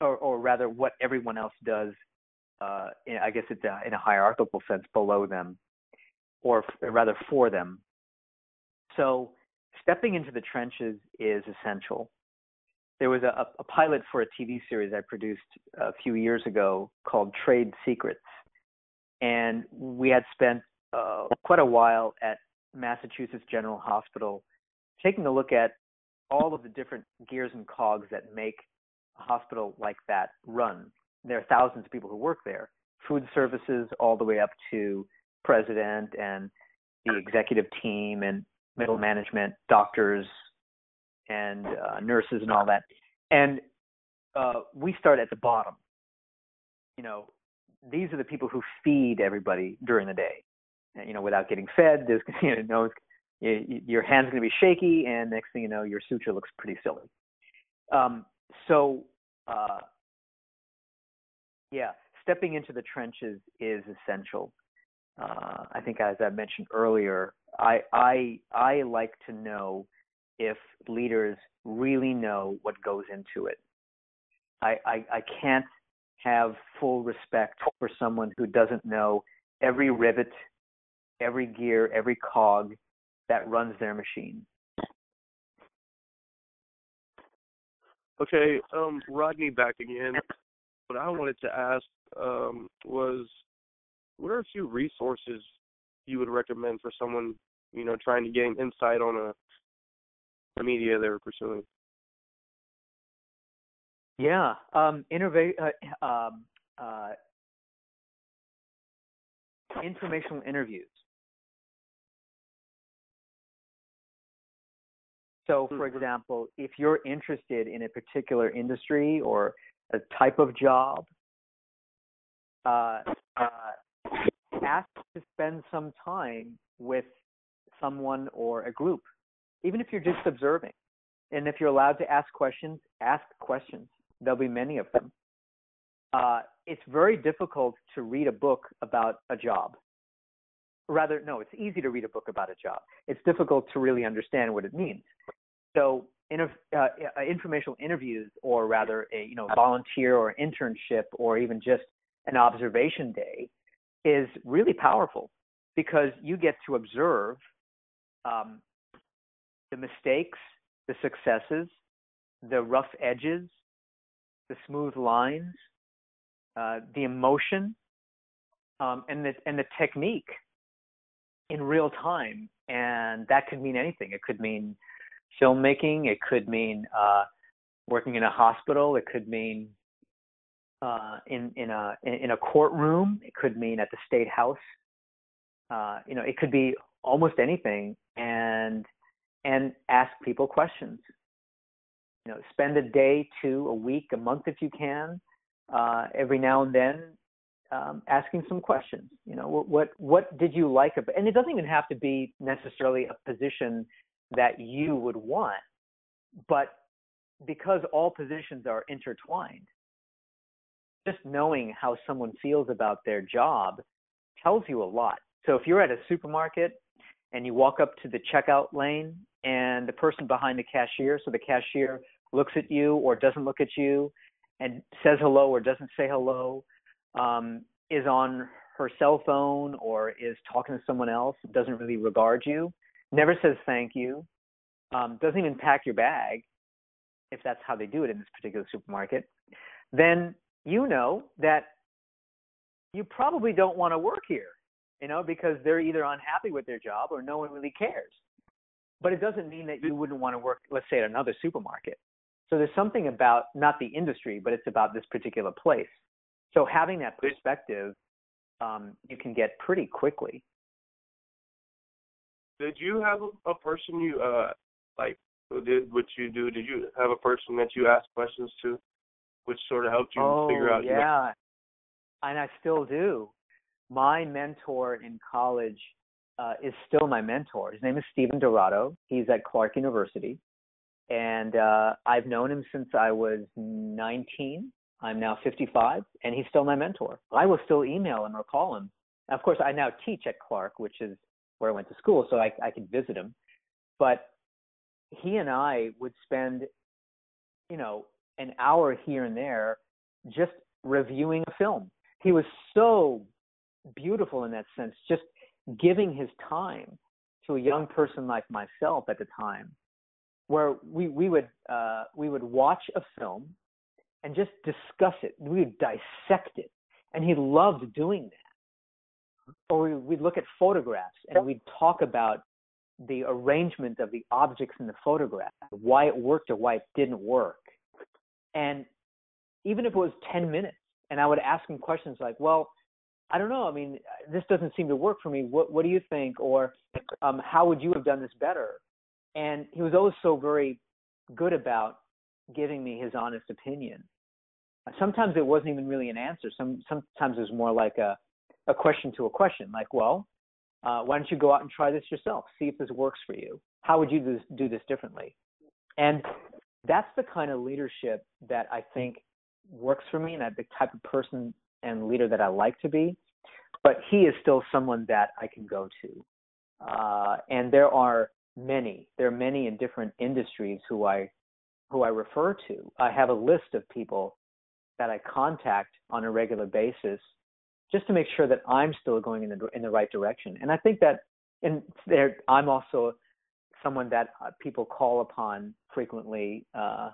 or, or rather, what everyone else does. Uh, in, I guess it's a, in a hierarchical sense below them, or f- rather for them. So stepping into the trenches is essential. There was a, a pilot for a TV series I produced a few years ago called Trade Secrets, and we had spent uh, quite a while at Massachusetts General Hospital taking a look at all of the different gears and cogs that make a hospital like that run. There are thousands of people who work there, food services all the way up to president and the executive team and middle management, doctors and uh, nurses and all that. And uh, we start at the bottom. You know, these are the people who feed everybody during the day. You know, without getting fed, there's you know, your hand's going to be shaky, and next thing you know, your suture looks pretty silly. Um, so, uh, yeah, stepping into the trenches is essential. Uh, I think, as I mentioned earlier, I I I like to know if leaders really know what goes into it. I, I, I can't have full respect for someone who doesn't know every rivet, every gear, every cog that runs their machine. Okay, um, Rodney back again. What I wanted to ask um, was, what are a few resources you would recommend for someone, you know, trying to gain insight on a, a media they're pursuing? Yeah, um, innovate, uh, um, uh, informational interviews. So, for mm-hmm. example, if you're interested in a particular industry or a type of job, uh, uh, ask to spend some time with someone or a group, even if you're just observing. And if you're allowed to ask questions, ask questions. There'll be many of them. Uh, it's very difficult to read a book about a job. Rather, no, it's easy to read a book about a job. It's difficult to really understand what it means. So, uh, uh, informational interviews, or rather, a you know volunteer or internship, or even just an observation day, is really powerful because you get to observe um, the mistakes, the successes, the rough edges, the smooth lines, uh, the emotion, um, and the and the technique in real time. And that could mean anything. It could mean filmmaking. It could mean uh, working in a hospital. It could mean uh, in in a in a courtroom. It could mean at the state house. Uh, you know, it could be almost anything. And and ask people questions you know, spend a day, two, a week, a month if you can, uh, every now and then, um, asking some questions. You know, what, what what did you like about? And it doesn't even have to be necessarily a position that you would want, but because all positions are intertwined, just knowing how someone feels about their job tells you a lot. So if you're at a supermarket and you walk up to the checkout lane and the person behind the cashier, so the cashier looks at you or doesn't look at you and says hello or doesn't say hello, um, is on her cell phone or is talking to someone else, doesn't really regard you, never says thank you, um, doesn't even pack your bag, if that's how they do it in this particular supermarket, then you know that you probably don't want to work here, you know, because they're either unhappy with their job or no one really cares. But it doesn't mean that you wouldn't want to work, let's say, at another supermarket. So there's something about not the industry, but it's about this particular place. So having that perspective, um, you can get pretty quickly. Did you have a, a person you uh like who did what you do? Did you have a person that you asked questions to, which sort of helped you oh, figure out? yeah, and I still do. My mentor in college uh, is still my mentor. His name is Stephen DiRado. He's at Clark University, and uh, I've known him since I was 19. I'm now 55, and he's still my mentor. I will still email him or call him. of course, I now teach at Clark, which is where I went to school, so I, I could visit him. But he and I would spend, you know, an hour here and there just reviewing a film. He was so beautiful in that sense, just giving his time to a young person like myself at the time, where we we would uh, we would watch a film and just discuss it. We would dissect it, and he loved doing that or we'd look at photographs and we'd talk about the arrangement of the objects in the photograph, why it worked or why it didn't work. And even if it was 10 minutes, and I would ask him questions like, well, I don't know. I mean, this doesn't seem to work for me. What What do you think? Or um, how would you have done this better? And he was always so very good about giving me his honest opinion. Sometimes it wasn't even really an answer. Some sometimes it was more like a, a question to a question, like, well, uh, why don't you go out and try this yourself? See if this works for you. How would you do this, do this differently? And that's the kind of leadership that I think works for me, and the type of person and leader that I like to be. But he is still someone that I can go to. Uh, and there are many. There are many in different industries who I who I refer to. I have a list of people that I contact on a regular basis just to make sure that I'm still going in the in the right direction. And I think that in there, I'm also someone that uh, people call upon frequently, uh,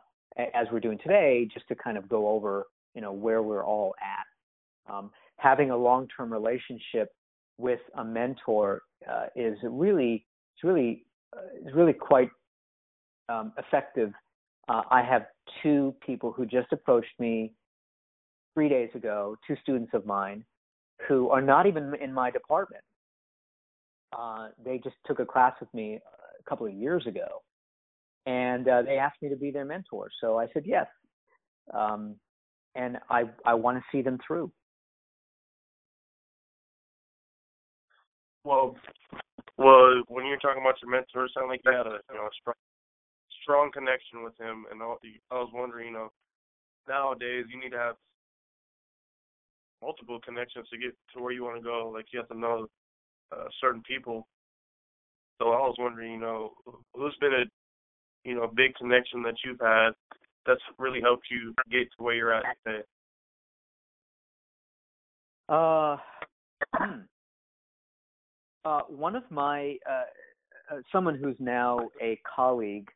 as we're doing today, just to kind of go over, you know, where we're all at. Um, having a long-term relationship with a mentor uh, is really, it's really, uh, it's really quite um, effective. Uh, I have two people who just approached me three days ago, two students of mine, who are not even in my department. Uh, they just took a class with me a couple of years ago, and uh, they asked me to be their mentor. So I said yes, um, and I I want to see them through. Well, well, when you're talking about your mentor, it sounded like you had a you know a strong, strong connection with him, and I was wondering, you know, nowadays you need to have multiple connections to get to where you want to go. Like you have to know uh, certain people. So I was wondering, you know, who's been a you know big connection that you've had that's really helped you get to where you're at today. Uh, uh, one of my uh, uh, someone who's now a colleague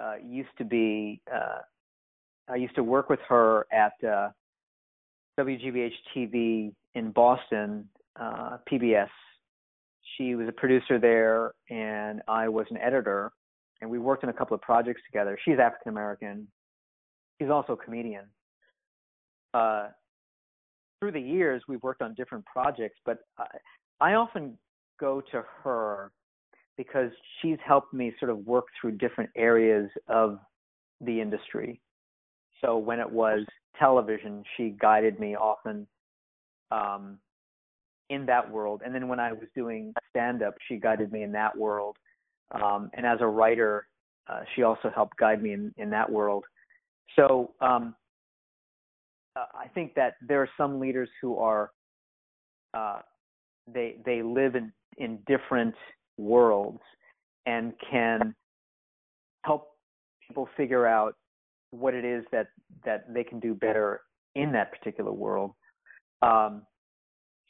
uh, used to be. Uh, I used to work with her at uh, WGBH TV in Boston, uh, PBS. She was a producer there, and I was an editor, and we worked on a couple of projects together. She's African American. She's also a comedian. Uh, through the years, we've worked on different projects, but I, I often go to her because she's helped me sort of work through different areas of the industry. So when it was television, she guided me often um, in that world. And then when I was doing stand up, she guided me in that world. Um, and as a writer, uh, she also helped guide me in, in that world. So um, uh, I think that there are some leaders who are uh, they they live in in different worlds and can help people figure out what it is that that they can do better in that particular world. Um,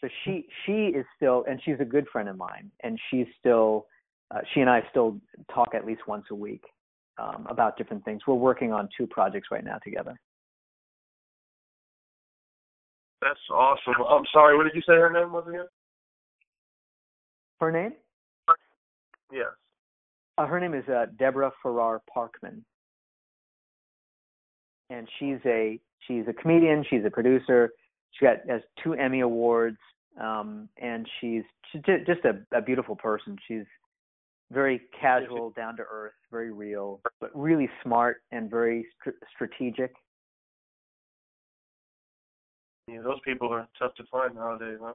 so she she is still, and she's a good friend of mine, and she's still uh, she and I still talk at least once a week um, about different things. We're working on two projects right now together. That's awesome. I'm sorry. What did you say her name was again? Her name? Yes. Uh, her name is uh, Deborah Farrar Parkman, and she's a she's a comedian. She's a producer. She got has two Emmy awards, um, and she's she's just a, a beautiful person. She's very casual, down to earth, very real, but really smart and very str- strategic. Yeah, those people are tough to find nowadays, huh?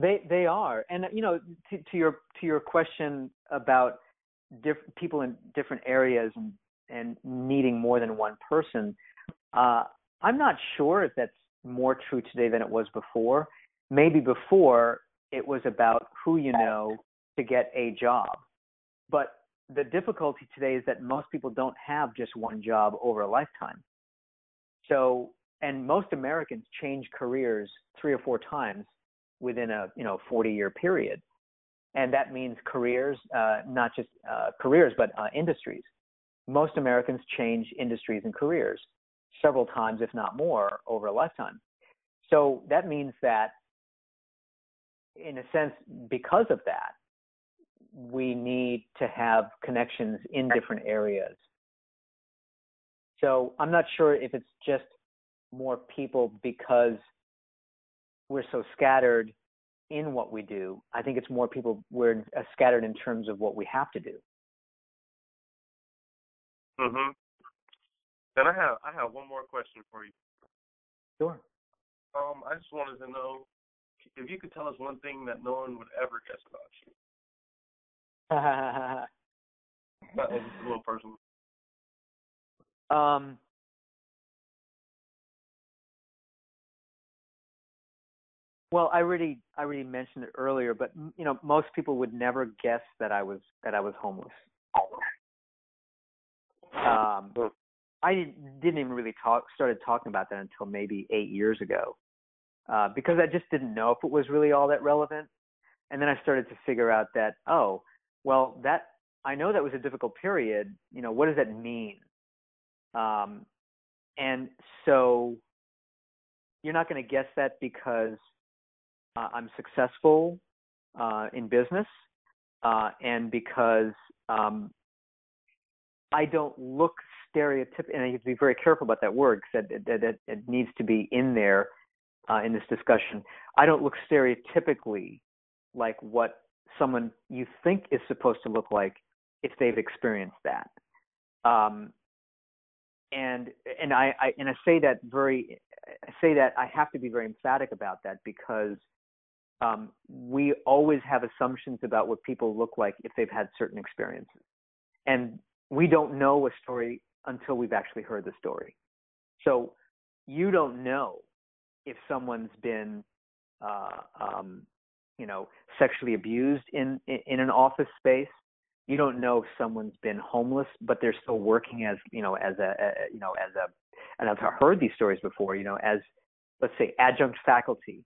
They they are, and you know, to, to your to your question about diff- people in different areas and and needing more than one person, uh, I'm not sure if that's more true today than it was before. Maybe before it was about who you know to get a job, but the difficulty today is that most people don't have just one job over a lifetime. So, and most Americans change careers three or four times within a you know 40 year period and that means careers uh, not just uh, careers but uh, industries most americans change industries and careers several times if not more over a lifetime so that means that in a sense because of that we need to have connections in different areas so i'm not sure if it's just more people because we're so scattered in what we do. I think it's more people we're scattered in terms of what we have to do. Mhm. And I have I have one more question for you. Sure. Um, I just wanted to know if you could tell us one thing that no one would ever guess about you. That was a little personal. um, well, I already I already mentioned it earlier, but you know, most people would never guess that I was that I was homeless. Um, I didn't, even really talk started talking about that until maybe eight years ago, uh, because I just didn't know if it was really all that relevant. And then I started to figure out that oh, well, that I know that was a difficult period. You know, what does that mean? Um, and so you're not going to guess that because uh, I'm successful uh, in business uh, and because um, I don't look stereotypical, and I have to be very careful about that word because that, that, that it needs to be in there uh, in this discussion. I don't look stereotypically like what someone you think is supposed to look like if they've experienced that. Um, and and I, I and I say that very I say that I have to be very emphatic about that because um, we always have assumptions about what people look like if they've had certain experiences, and we don't know a story until we've actually heard the story. So you don't know if someone's been, uh, um, you know, sexually abused in, in in an office space. You don't know if someone's been homeless, but they're still working as you know as a, a you know as a and I've heard these stories before. You know, as let's say adjunct faculty.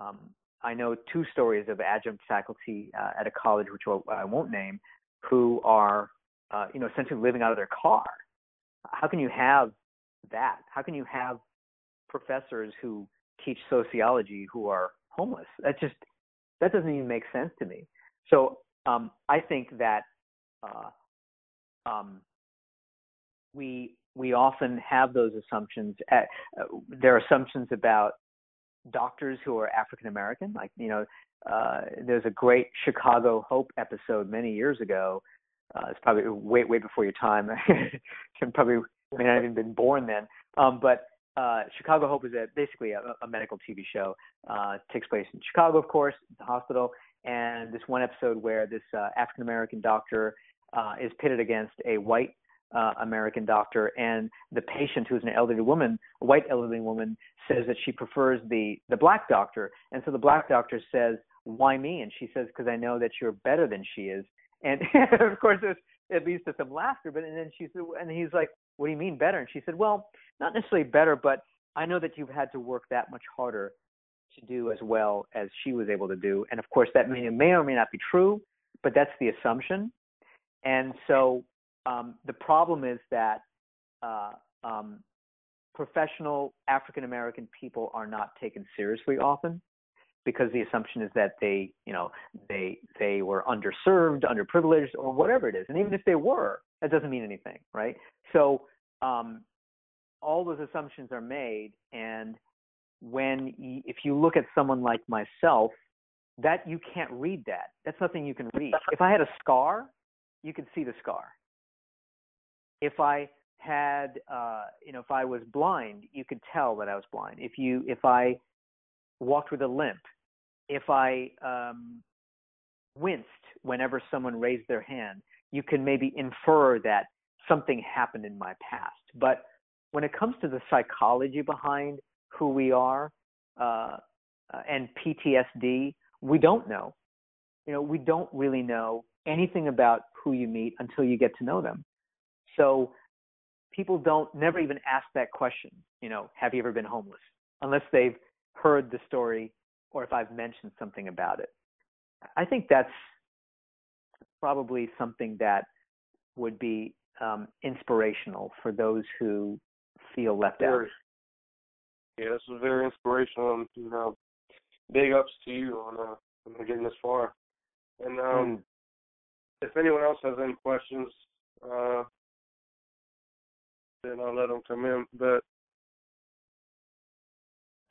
Um, I know two stories of adjunct faculty uh, at a college, which I won't name, who are, uh, you know, essentially living out of their car. How can you have that? How can you have professors who teach sociology who are homeless? That just that doesn't even make sense to me. So um, I think that uh, um, we we often have those assumptions. At, uh, there are assumptions about doctors who are African American. Like you know, uh, there's a great Chicago Hope episode many years ago. Uh, it's probably way way before your time. you probably may not have even been born then. Um, but uh, Chicago Hope is a, basically a, a medical TV show. Uh, takes place in Chicago, of course, the hospital. And this one episode where this uh, African American doctor uh, is pitted against a white uh, American doctor, and the patient, who's an elderly woman, a white elderly woman, says that she prefers the the black doctor, and so the black doctor says, "Why me?" And she says, "Because I know that you're better than she is." And of course, it, leads to some laughter. But and then she said, and he's like, "What do you mean better?" And she said, "Well, not necessarily better, but I know that you've had to work that much harder to do as well as she was able to do." And of course, that may, may or may not be true, but that's the assumption. And so um, the problem is that uh, um, professional African American people are not taken seriously often because the assumption is that they, you know, they they were underserved, underprivileged, or whatever it is. And even if they were, that doesn't mean anything, right? So um, all those assumptions are made, and when if you look at someone like myself, that you can't read that. That's nothing you can read. If I had a scar, you could see the scar. If I had, uh, you know, if I was blind, you could tell that I was blind. If you, if I walked with a limp, if I um, winced whenever someone raised their hand, you can maybe infer that something happened in my past. But when it comes to the psychology behind who we are uh, uh, and PTSD, we don't know. You know, we don't really know anything about who you meet until you get to know them. So people don't never even ask that question. You know, have you ever been homeless? Unless they've heard the story or if I've mentioned something about it. I think that's probably something that would be um, inspirational for those who feel left Very. out. Yeah, this is very inspirational. And, you know, big ups to you on uh, on getting this far. And um, if anyone else has any questions, uh, then I'll let them come in. But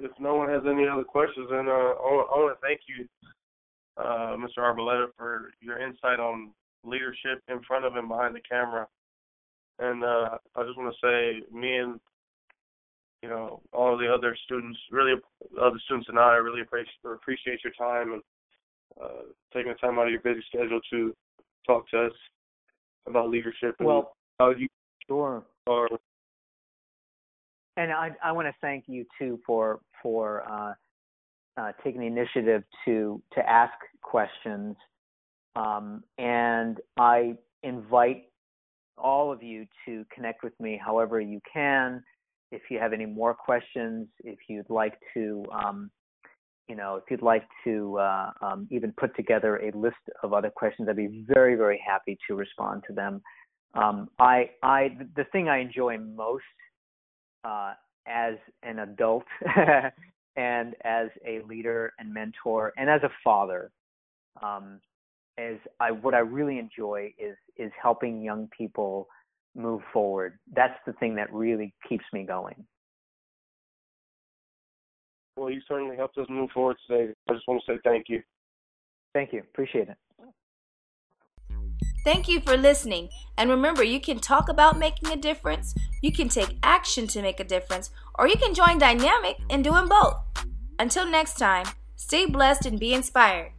if no one has any other questions, then uh, I want to thank you, uh, Mr. Arboleta, for your insight on leadership in front of and behind the camera. And uh, I just want to say, me and you know all the other students, really, other students and I really appreciate appreciate your time and uh, taking the time out of your busy schedule to talk to us about leadership and Well, how you Sure. are. And I, I want to thank you too for for uh, uh, taking the initiative to to ask questions. Um, and I invite all of you to connect with me however you can. If you have any more questions, if you'd like to, um, you know, if you'd like to uh, um, even put together a list of other questions, I'd be very, very happy to respond to them. Um, I, I, the thing I enjoy most uh, as an adult and as a leader and mentor and as a father um, is I what I really enjoy is is helping young people move forward. That's the thing that really keeps me going. Well, you certainly helped us move forward today. I just want to say thank you. Thank you. Appreciate it. Thank you for listening. And remember, you can talk about making a difference, you can take action to make a difference, or you can join Dynamic in doing both. Until next time, stay blessed and be inspired.